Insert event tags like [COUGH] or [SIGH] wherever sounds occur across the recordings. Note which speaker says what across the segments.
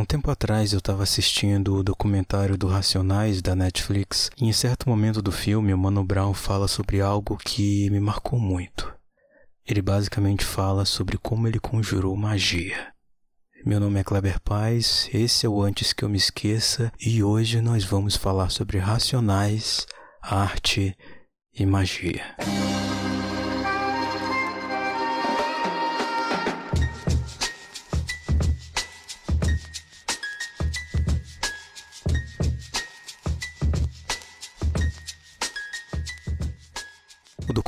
Speaker 1: Um tempo atrás eu estava assistindo o documentário do Racionais da Netflix e em certo momento do filme o Mano Brown fala sobre algo que me marcou muito. Ele basicamente fala sobre como ele conjurou magia. Meu nome é Kleber Paz, esse é o Antes que eu me esqueça e hoje nós vamos falar sobre Racionais, arte e magia.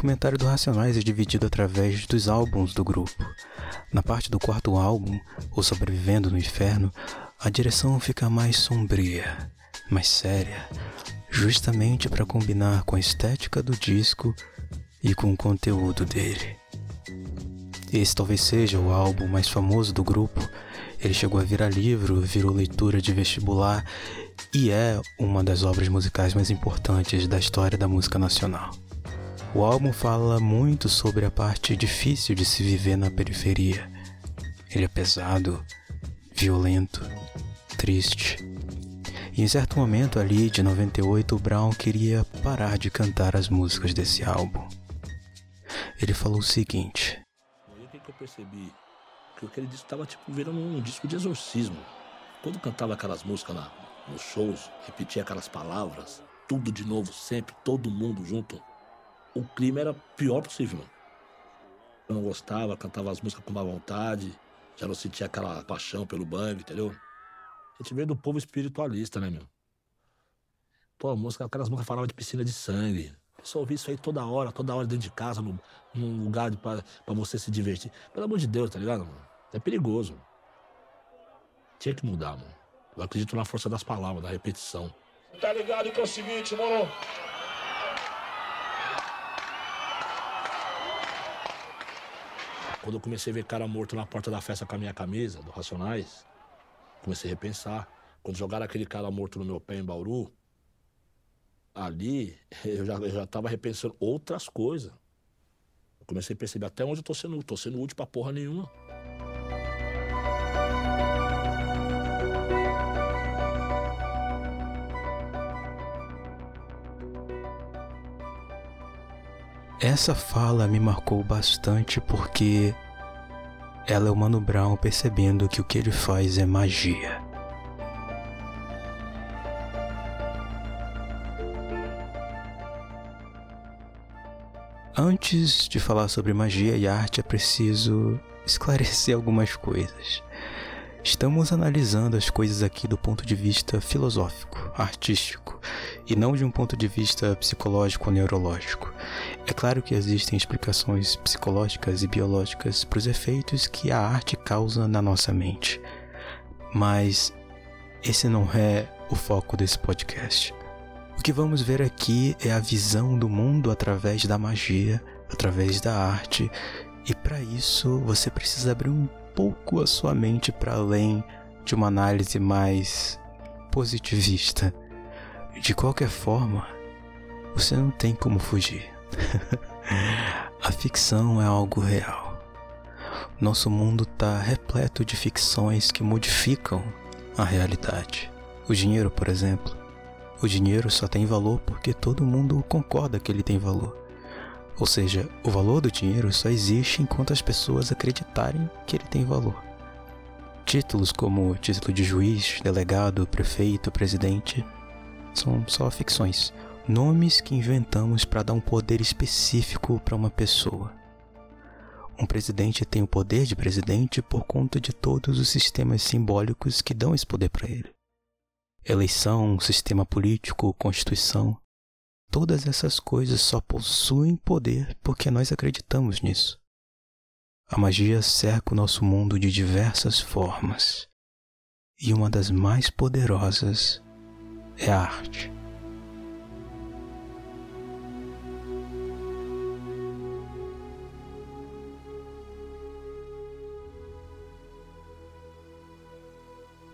Speaker 1: Documentário do Racionais é dividido através dos álbuns do grupo. Na parte do quarto álbum, O Sobrevivendo no Inferno, a direção fica mais sombria, mais séria, justamente para combinar com a estética do disco e com o conteúdo dele. Esse talvez seja o álbum mais famoso do grupo. Ele chegou a virar livro, virou leitura de vestibular e é uma das obras musicais mais importantes da história da música nacional. O álbum fala muito sobre a parte difícil de se viver na periferia. Ele é pesado, violento, triste. E em certo momento ali de 98, o Brown queria parar de cantar as músicas desse álbum. Ele falou o seguinte:
Speaker 2: O que eu percebi? Que aquele disco estava tipo virando um disco de exorcismo. Quando cantava aquelas músicas na, nos shows, repetia aquelas palavras, tudo de novo, sempre, todo mundo junto o clima era pior possível, mano. Eu não gostava, cantava as músicas com má vontade, já não sentia aquela paixão pelo bang, entendeu? A gente veio do povo espiritualista, né, meu? Pô, a música, aquelas músicas falavam de piscina de sangue. Eu só ouvi isso aí toda hora, toda hora dentro de casa, no, num lugar de, pra, pra você se divertir. Pelo amor de Deus, tá ligado, mano? É perigoso. Tinha que mudar, mano. Eu acredito na força das palavras, da repetição. Tá ligado que é o seguinte, mano? Quando eu comecei a ver cara morto na porta da festa com a minha camisa, do Racionais, comecei a repensar. Quando jogaram aquele cara morto no meu pé em Bauru, ali [LAUGHS] eu já, eu já tava repensando outras coisas. Eu comecei a perceber até onde eu tô sendo, tô sendo útil pra porra nenhuma.
Speaker 1: Essa fala me marcou bastante porque ela é o Mano Brown percebendo que o que ele faz é magia. Antes de falar sobre magia e arte, é preciso esclarecer [LAUGHS] algumas coisas. Estamos analisando as coisas aqui do ponto de vista filosófico, artístico, e não de um ponto de vista psicológico ou neurológico. É claro que existem explicações psicológicas e biológicas para os efeitos que a arte causa na nossa mente, mas esse não é o foco desse podcast. O que vamos ver aqui é a visão do mundo através da magia, através da arte, e para isso você precisa abrir um pouco a sua mente para além de uma análise mais positivista. De qualquer forma, você não tem como fugir. [LAUGHS] a ficção é algo real. Nosso mundo está repleto de ficções que modificam a realidade. O dinheiro, por exemplo. O dinheiro só tem valor porque todo mundo concorda que ele tem valor. Ou seja, o valor do dinheiro só existe enquanto as pessoas acreditarem que ele tem valor. Títulos como título de juiz, delegado, prefeito, presidente são só ficções, nomes que inventamos para dar um poder específico para uma pessoa. Um presidente tem o poder de presidente por conta de todos os sistemas simbólicos que dão esse poder para ele. Eleição, sistema político, constituição, Todas essas coisas só possuem poder porque nós acreditamos nisso. A magia cerca o nosso mundo de diversas formas, e uma das mais poderosas é a arte.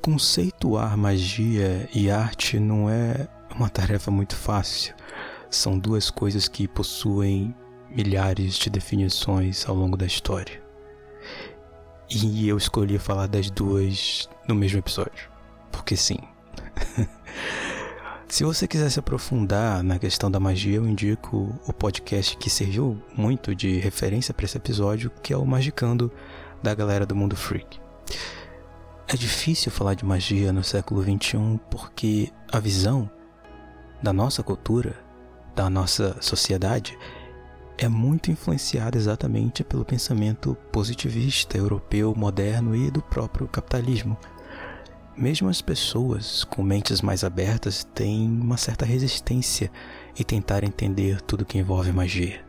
Speaker 1: Conceituar magia e arte não é uma tarefa muito fácil são duas coisas que possuem milhares de definições ao longo da história. E eu escolhi falar das duas no mesmo episódio. Porque sim. [LAUGHS] Se você quiser se aprofundar na questão da magia, eu indico o podcast que serviu muito de referência para esse episódio, que é o Magicando da galera do Mundo Freak. É difícil falar de magia no século XXI porque a visão da nossa cultura, da nossa sociedade, é muito influenciada exatamente pelo pensamento positivista europeu moderno e do próprio capitalismo. Mesmo as pessoas com mentes mais abertas têm uma certa resistência em tentar entender tudo que envolve magia.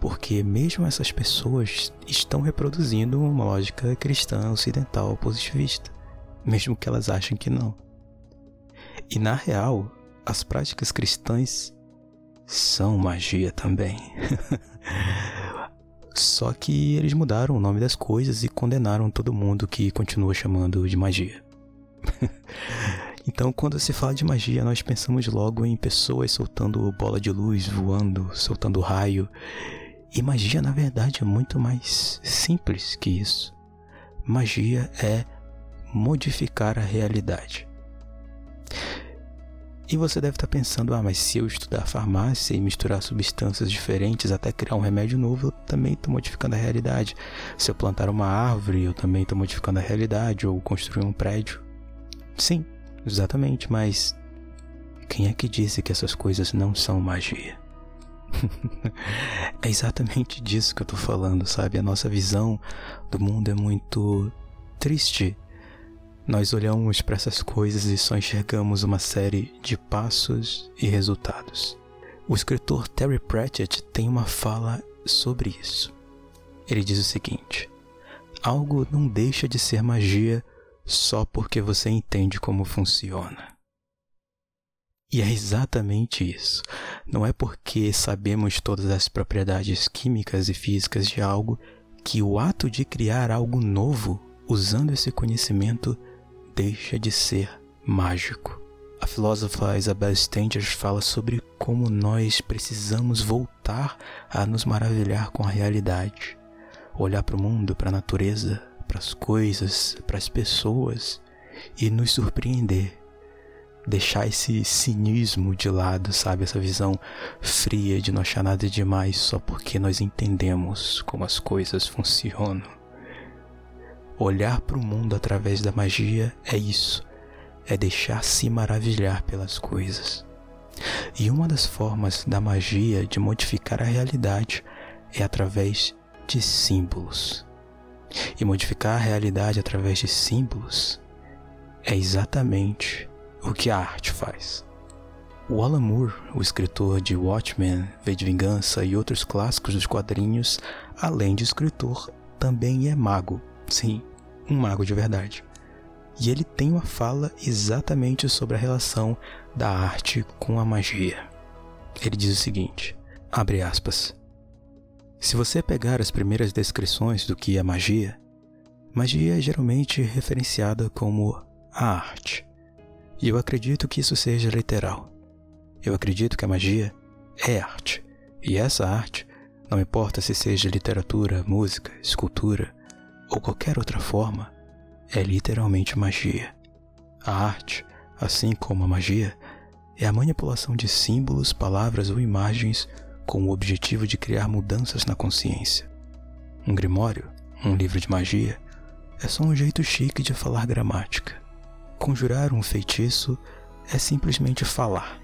Speaker 1: Porque mesmo essas pessoas estão reproduzindo uma lógica cristã ocidental positivista, mesmo que elas achem que não. E na real, as práticas cristãs são magia também. [LAUGHS] Só que eles mudaram o nome das coisas e condenaram todo mundo que continua chamando de magia. [LAUGHS] então, quando se fala de magia, nós pensamos logo em pessoas soltando bola de luz, voando, soltando raio. E magia, na verdade, é muito mais simples que isso. Magia é modificar a realidade. E você deve estar pensando, ah, mas se eu estudar farmácia e misturar substâncias diferentes até criar um remédio novo, eu também estou modificando a realidade. Se eu plantar uma árvore, eu também estou modificando a realidade, ou construir um prédio. Sim, exatamente, mas quem é que disse que essas coisas não são magia? [LAUGHS] é exatamente disso que eu tô falando, sabe? A nossa visão do mundo é muito triste. Nós olhamos para essas coisas e só enxergamos uma série de passos e resultados. O escritor Terry Pratchett tem uma fala sobre isso. Ele diz o seguinte: Algo não deixa de ser magia só porque você entende como funciona. E é exatamente isso. Não é porque sabemos todas as propriedades químicas e físicas de algo que o ato de criar algo novo usando esse conhecimento deixa de ser mágico. A filósofa Isabel Stengers fala sobre como nós precisamos voltar a nos maravilhar com a realidade, olhar para o mundo, para a natureza, para as coisas, para as pessoas e nos surpreender. Deixar esse cinismo de lado, sabe? Essa visão fria de não achar nada demais só porque nós entendemos como as coisas funcionam. Olhar para o mundo através da magia é isso, é deixar-se maravilhar pelas coisas. E uma das formas da magia de modificar a realidade é através de símbolos. E modificar a realidade através de símbolos é exatamente o que a arte faz. O Alan Moore, o escritor de Watchmen, V de Vingança e outros clássicos dos quadrinhos, além de escritor, também é mago. Sim, um mago de verdade. E ele tem uma fala exatamente sobre a relação da arte com a magia. Ele diz o seguinte: abre aspas. Se você pegar as primeiras descrições do que é magia, magia é geralmente referenciada como a arte. E eu acredito que isso seja literal. Eu acredito que a magia é arte. E essa arte, não importa se seja literatura, música, escultura ou qualquer outra forma, é literalmente magia. A arte, assim como a magia, é a manipulação de símbolos, palavras ou imagens com o objetivo de criar mudanças na consciência. Um grimório, um livro de magia, é só um jeito chique de falar gramática. Conjurar um feitiço é simplesmente falar,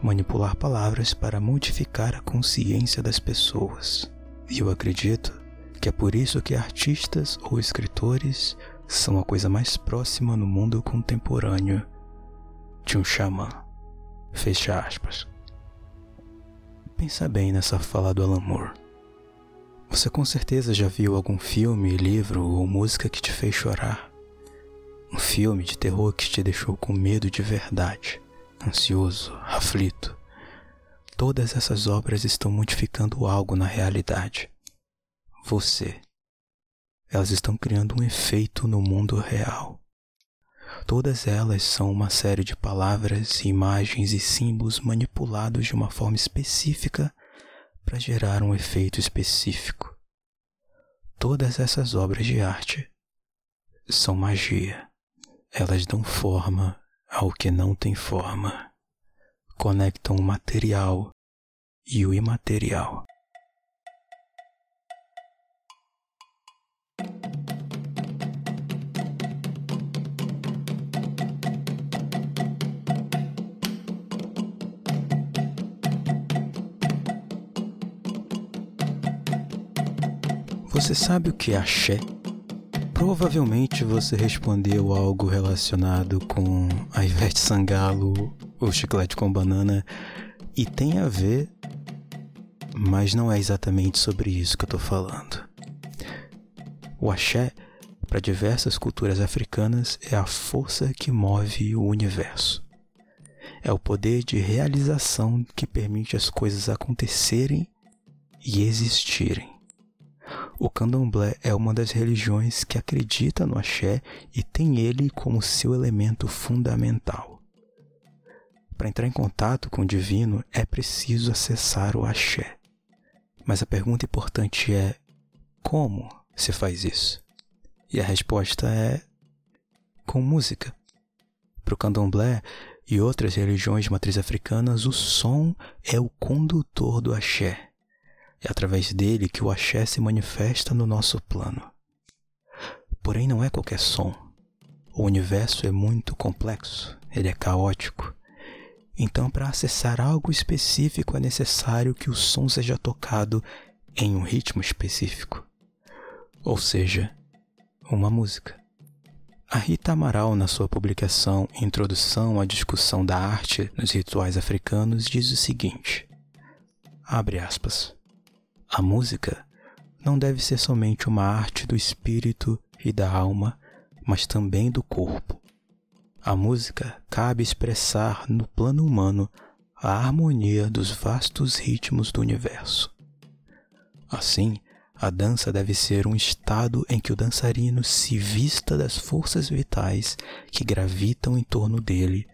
Speaker 1: manipular palavras para modificar a consciência das pessoas. E eu acredito que é por isso que artistas ou escritores são a coisa mais próxima no mundo contemporâneo de um xamã. Fecha aspas. Pensa bem nessa fala do Alan Moore. Você com certeza já viu algum filme, livro ou música que te fez chorar. Um filme de terror que te deixou com medo de verdade, ansioso, aflito. Todas essas obras estão modificando algo na realidade. Você. Elas estão criando um efeito no mundo real. Todas elas são uma série de palavras, imagens e símbolos manipulados de uma forma específica para gerar um efeito específico. todas essas obras de arte são magia. Elas dão forma ao que não tem forma, conectam o material e o imaterial. Você sabe o que é axé? Provavelmente você respondeu algo relacionado com a Ivete Sangalo ou chiclete com banana e tem a ver, mas não é exatamente sobre isso que eu tô falando. O axé, para diversas culturas africanas, é a força que move o universo. É o poder de realização que permite as coisas acontecerem e existirem. O candomblé é uma das religiões que acredita no axé e tem ele como seu elemento fundamental. Para entrar em contato com o divino é preciso acessar o axé. Mas a pergunta importante é: como se faz isso? E a resposta é: com música. Para o candomblé e outras religiões de matriz africanas, o som é o condutor do axé. É através dele que o axé se manifesta no nosso plano. Porém, não é qualquer som. O universo é muito complexo, ele é caótico. Então, para acessar algo específico, é necessário que o som seja tocado em um ritmo específico. Ou seja, uma música. A Rita Amaral, na sua publicação Introdução à Discussão da Arte nos Rituais Africanos, diz o seguinte: abre aspas. A música não deve ser somente uma arte do espírito e da alma, mas também do corpo. A música cabe expressar no plano humano a harmonia dos vastos ritmos do universo. Assim, a dança deve ser um estado em que o dançarino se vista das forças vitais que gravitam em torno dele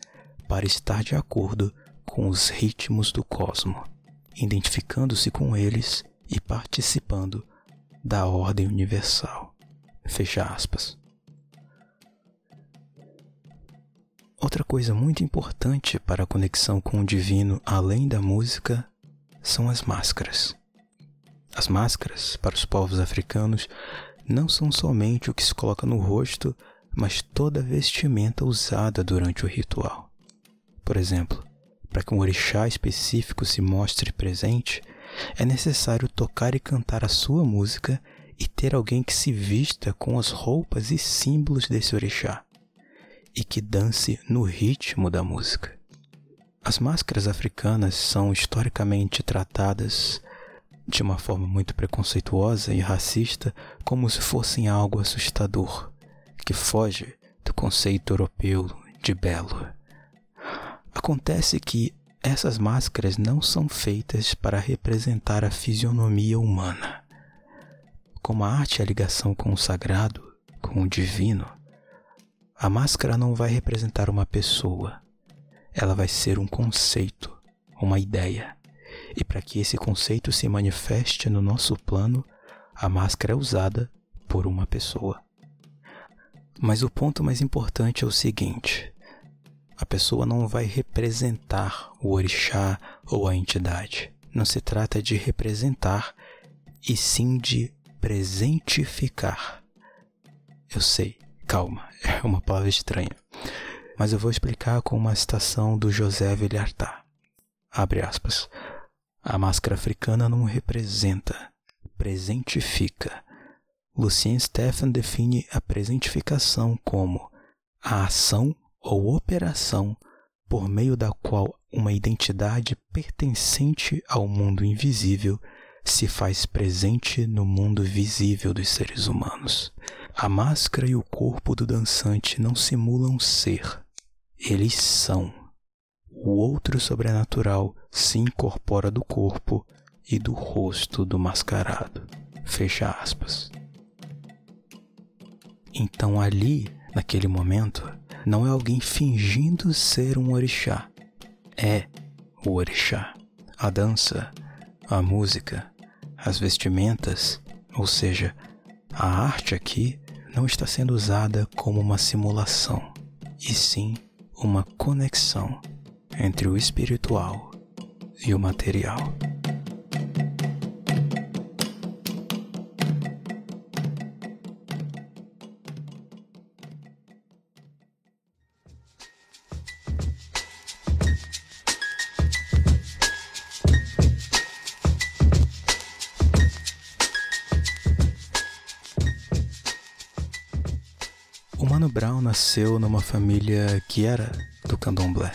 Speaker 1: para estar de acordo com os ritmos do cosmo, identificando-se com eles e participando da ordem universal. Fecha aspas. Outra coisa muito importante para a conexão com o divino além da música são as máscaras. As máscaras, para os povos africanos, não são somente o que se coloca no rosto, mas toda a vestimenta usada durante o ritual. Por exemplo, para que um orixá específico se mostre presente, é necessário tocar e cantar a sua música e ter alguém que se vista com as roupas e símbolos desse orixá e que dance no ritmo da música. As máscaras africanas são historicamente tratadas de uma forma muito preconceituosa e racista como se fossem algo assustador, que foge do conceito europeu de belo. Acontece que essas máscaras não são feitas para representar a fisionomia humana. Como a arte é a ligação com o sagrado, com o divino, a máscara não vai representar uma pessoa. Ela vai ser um conceito, uma ideia. E para que esse conceito se manifeste no nosso plano, a máscara é usada por uma pessoa. Mas o ponto mais importante é o seguinte: a pessoa não vai representar o orixá ou a entidade. Não se trata de representar, e sim de presentificar. Eu sei, calma, [LAUGHS] é uma palavra estranha. Mas eu vou explicar com uma citação do José Villartá. Abre aspas. A máscara africana não representa, presentifica. Lucien Stephan define a presentificação como a ação ou operação por meio da qual uma identidade pertencente ao mundo invisível se faz presente no mundo visível dos seres humanos. A máscara e o corpo do dançante não simulam ser, eles são. O outro sobrenatural se incorpora do corpo e do rosto do mascarado. Fecha aspas. Então ali, naquele momento, não é alguém fingindo ser um orixá. É o orixá. A dança, a música, as vestimentas, ou seja, A arte aqui não está sendo usada como uma simulação, e sim uma conexão entre o espiritual e o material. Mano Brown nasceu numa família que era do candomblé.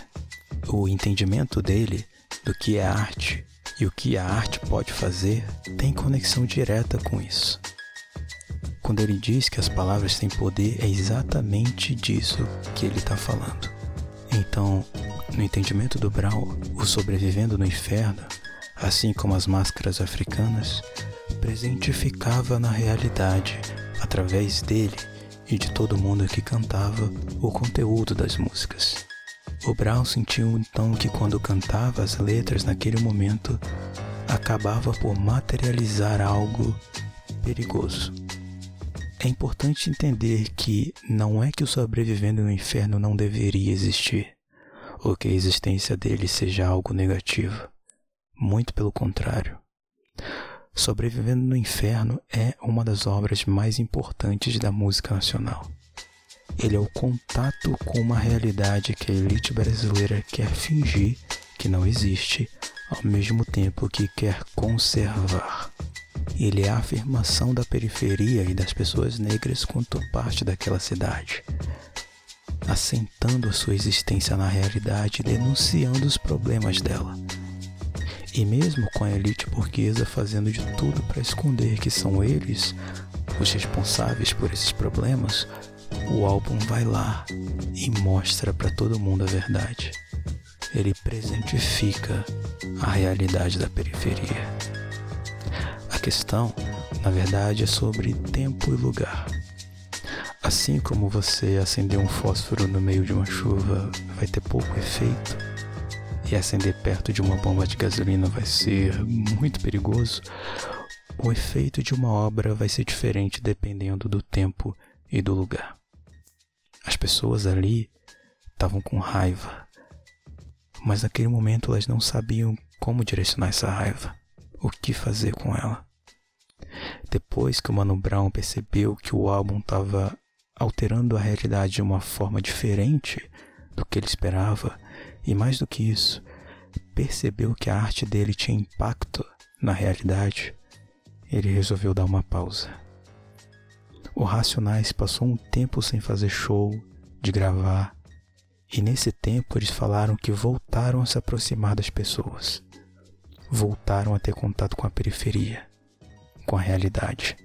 Speaker 1: O entendimento dele do que é arte e o que a arte pode fazer tem conexão direta com isso. Quando ele diz que as palavras têm poder, é exatamente disso que ele está falando. Então, no entendimento do Brown, o sobrevivendo no inferno, assim como as máscaras africanas, presentificava na realidade, através dele, e de todo mundo que cantava o conteúdo das músicas. O Brown sentiu então que quando cantava as letras naquele momento, acabava por materializar algo perigoso. É importante entender que não é que o sobrevivendo no inferno não deveria existir, ou que a existência dele seja algo negativo. Muito pelo contrário. Sobrevivendo no Inferno é uma das obras mais importantes da música nacional. Ele é o contato com uma realidade que a elite brasileira quer fingir que não existe, ao mesmo tempo que quer conservar. Ele é a afirmação da periferia e das pessoas negras quanto parte daquela cidade, assentando a sua existência na realidade e denunciando os problemas dela e mesmo com a elite burguesa fazendo de tudo para esconder que são eles os responsáveis por esses problemas, o álbum vai lá e mostra para todo mundo a verdade. Ele presentifica a realidade da periferia. A questão, na verdade, é sobre tempo e lugar. Assim como você acender um fósforo no meio de uma chuva vai ter pouco efeito, e acender perto de uma bomba de gasolina vai ser muito perigoso, o efeito de uma obra vai ser diferente dependendo do tempo e do lugar. As pessoas ali estavam com raiva, mas naquele momento elas não sabiam como direcionar essa raiva, o que fazer com ela. Depois que o Mano Brown percebeu que o álbum estava alterando a realidade de uma forma diferente do que ele esperava, e mais do que isso, percebeu que a arte dele tinha impacto na realidade, ele resolveu dar uma pausa. O Racionais passou um tempo sem fazer show, de gravar, e nesse tempo eles falaram que voltaram a se aproximar das pessoas. Voltaram a ter contato com a periferia, com a realidade.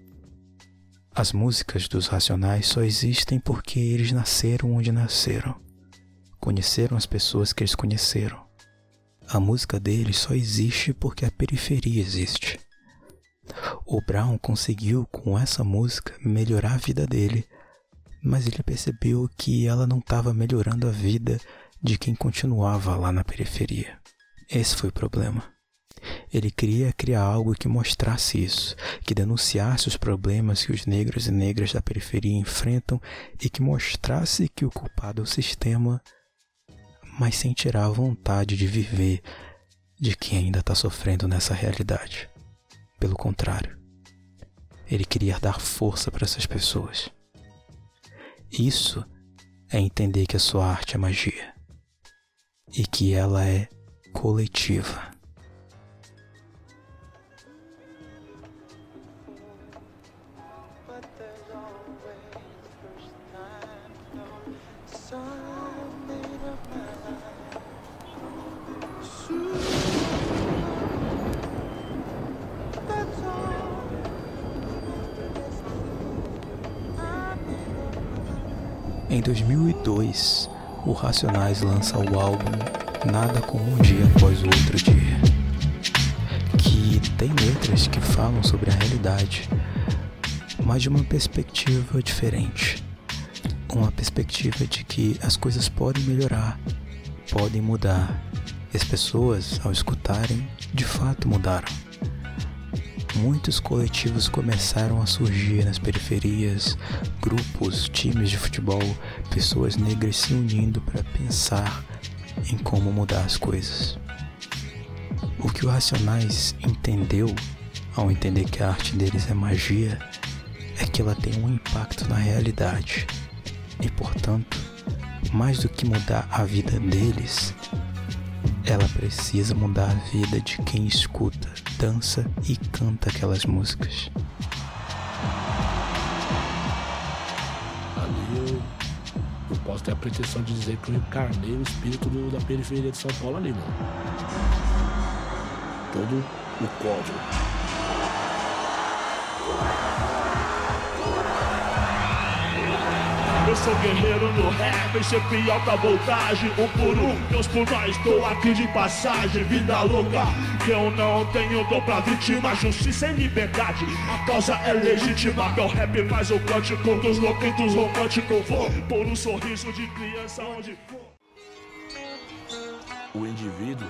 Speaker 1: As músicas dos Racionais só existem porque eles nasceram onde nasceram conheceram as pessoas que eles conheceram. A música deles só existe porque a periferia existe. O Brown conseguiu com essa música melhorar a vida dele, mas ele percebeu que ela não estava melhorando a vida de quem continuava lá na periferia. Esse foi o problema. Ele queria criar algo que mostrasse isso, que denunciasse os problemas que os negros e negras da periferia enfrentam e que mostrasse que o culpado é o sistema mas sem tirar a vontade de viver de quem ainda está sofrendo nessa realidade. Pelo contrário, ele queria dar força para essas pessoas. Isso é entender que a sua arte é magia e que ela é coletiva. Em 2002, o Racionais lança o álbum Nada como um dia após o outro dia, que tem letras que falam sobre a realidade, mas de uma perspectiva diferente. Uma perspectiva de que as coisas podem melhorar, podem mudar. E as pessoas, ao escutarem, de fato mudaram. Muitos coletivos começaram a surgir nas periferias, grupos, times de futebol, pessoas negras se unindo para pensar em como mudar as coisas. O que o Racionais entendeu ao entender que a arte deles é magia é que ela tem um impacto na realidade e, portanto, mais do que mudar a vida deles, ela precisa mudar a vida de quem escuta, dança e canta aquelas músicas.
Speaker 2: Ali eu, eu posso ter a pretensão de dizer que eu encarnei o espírito do, da periferia de São Paulo ali, mano. Todo o código.
Speaker 3: Eu sou guerreiro no rap, sempre alta voltagem. Um por um, Deus por nós, tô aqui de passagem Vida louca, que eu não tenho dor pra vítima Justiça e liberdade, a causa é legítima Meu rap faz o cântico dos louquitos românticos. Vou por um sorriso de criança onde for.
Speaker 2: O indivíduo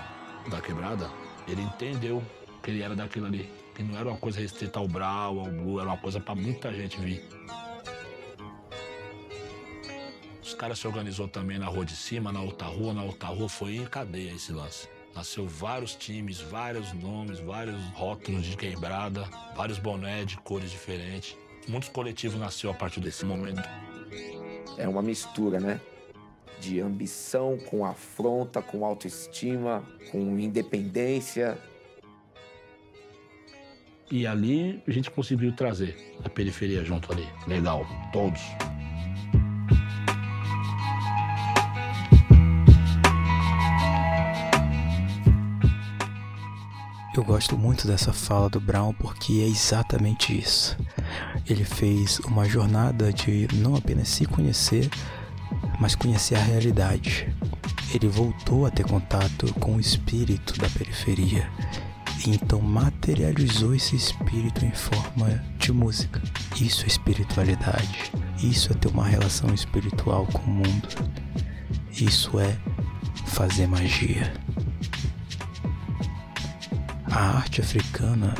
Speaker 2: da quebrada, ele entendeu que ele era daquilo ali Que não era uma coisa restrita ao Brau, ao Blue Era uma coisa pra muita gente vir Os caras se organizou também na rua de cima, na outra rua, na outra rua, foi em cadeia esse lance. Nasceu vários times, vários nomes, vários rótulos de quebrada, vários boné de cores diferentes. Muitos coletivos nasceu a partir desse momento.
Speaker 4: É uma mistura, né? De ambição com afronta, com autoestima, com independência.
Speaker 2: E ali a gente conseguiu trazer a periferia junto ali. Legal, todos.
Speaker 1: Eu gosto muito dessa fala do Brown porque é exatamente isso. Ele fez uma jornada de não apenas se conhecer, mas conhecer a realidade. Ele voltou a ter contato com o espírito da periferia e então materializou esse espírito em forma de música. Isso é espiritualidade. Isso é ter uma relação espiritual com o mundo. Isso é fazer magia. A arte africana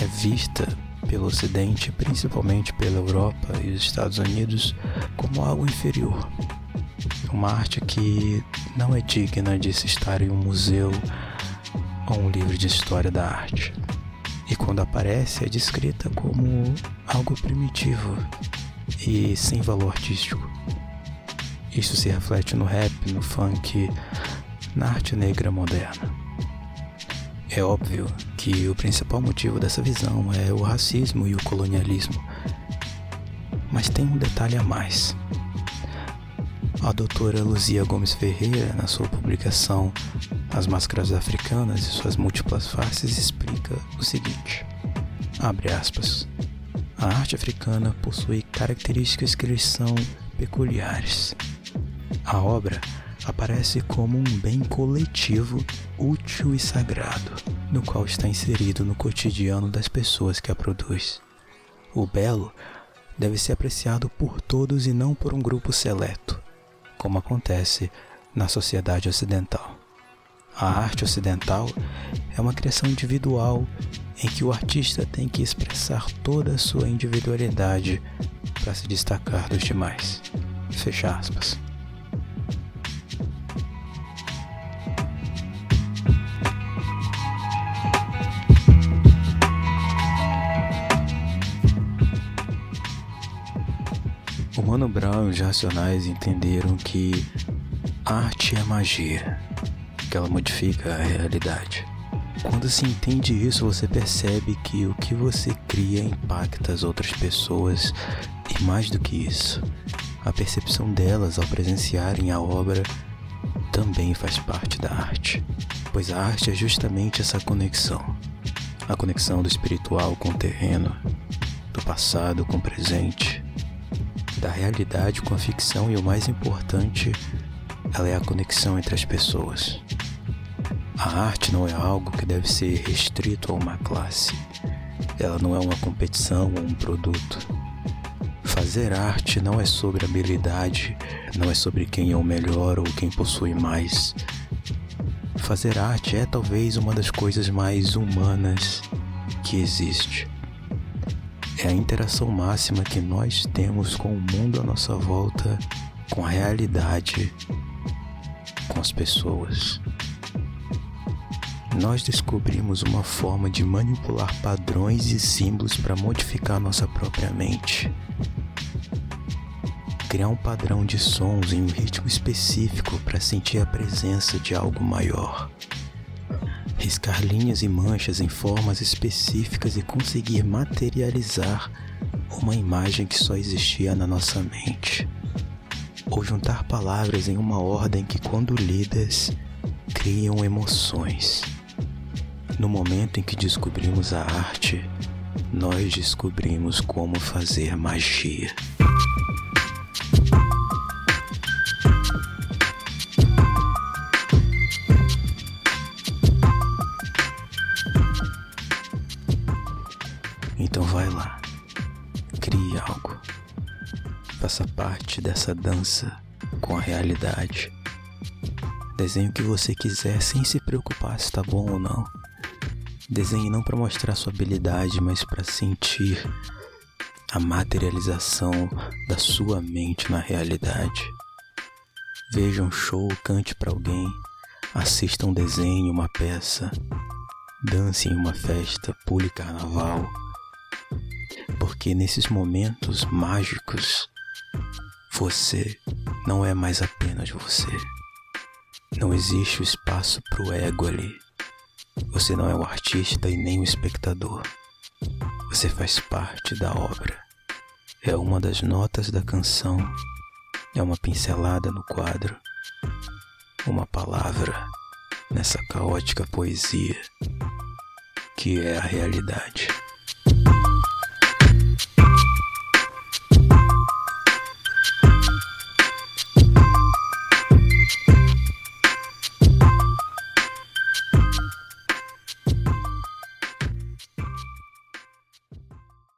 Speaker 1: é vista pelo Ocidente, principalmente pela Europa e os Estados Unidos, como algo inferior. Uma arte que não é digna de se estar em um museu ou um livro de história da arte. E quando aparece, é descrita como algo primitivo e sem valor artístico. Isso se reflete no rap, no funk, na arte negra moderna. É óbvio que o principal motivo dessa visão é o racismo e o colonialismo. Mas tem um detalhe a mais. A doutora Luzia Gomes Ferreira, na sua publicação As Máscaras Africanas e Suas Múltiplas Faces, explica o seguinte: abre aspas. A arte africana possui características que lhes são peculiares. A obra aparece como um bem coletivo, útil e sagrado, no qual está inserido no cotidiano das pessoas que a produz. O belo deve ser apreciado por todos e não por um grupo seleto, como acontece na sociedade ocidental. A arte ocidental é uma criação individual em que o artista tem que expressar toda a sua individualidade para se destacar dos demais. Fecha aspas. Mano Brown e os Racionais entenderam que arte é magia, que ela modifica a realidade. Quando se entende isso, você percebe que o que você cria impacta as outras pessoas. E mais do que isso, a percepção delas ao presenciarem a obra também faz parte da arte, pois a arte é justamente essa conexão. A conexão do espiritual com o terreno, do passado com o presente, da realidade com a ficção e o mais importante, ela é a conexão entre as pessoas. A arte não é algo que deve ser restrito a uma classe. Ela não é uma competição ou um produto. Fazer arte não é sobre habilidade, não é sobre quem é o melhor ou quem possui mais. Fazer arte é talvez uma das coisas mais humanas que existe. É a interação máxima que nós temos com o mundo à nossa volta, com a realidade, com as pessoas. Nós descobrimos uma forma de manipular padrões e símbolos para modificar nossa própria mente criar um padrão de sons em um ritmo específico para sentir a presença de algo maior. Riscar linhas e manchas em formas específicas e conseguir materializar uma imagem que só existia na nossa mente. Ou juntar palavras em uma ordem que, quando lidas, criam emoções. No momento em que descobrimos a arte, nós descobrimos como fazer magia. Parte dessa dança com a realidade. Desenhe o que você quiser sem se preocupar se está bom ou não. Desenhe não para mostrar sua habilidade, mas para sentir a materialização da sua mente na realidade. Veja um show, cante para alguém, assista um desenho, uma peça, dance em uma festa, pule carnaval porque nesses momentos mágicos você não é mais apenas você. Não existe o espaço para o ego ali. Você não é o artista e nem o espectador. Você faz parte da obra. É uma das notas da canção. É uma pincelada no quadro. Uma palavra nessa caótica poesia que é a realidade.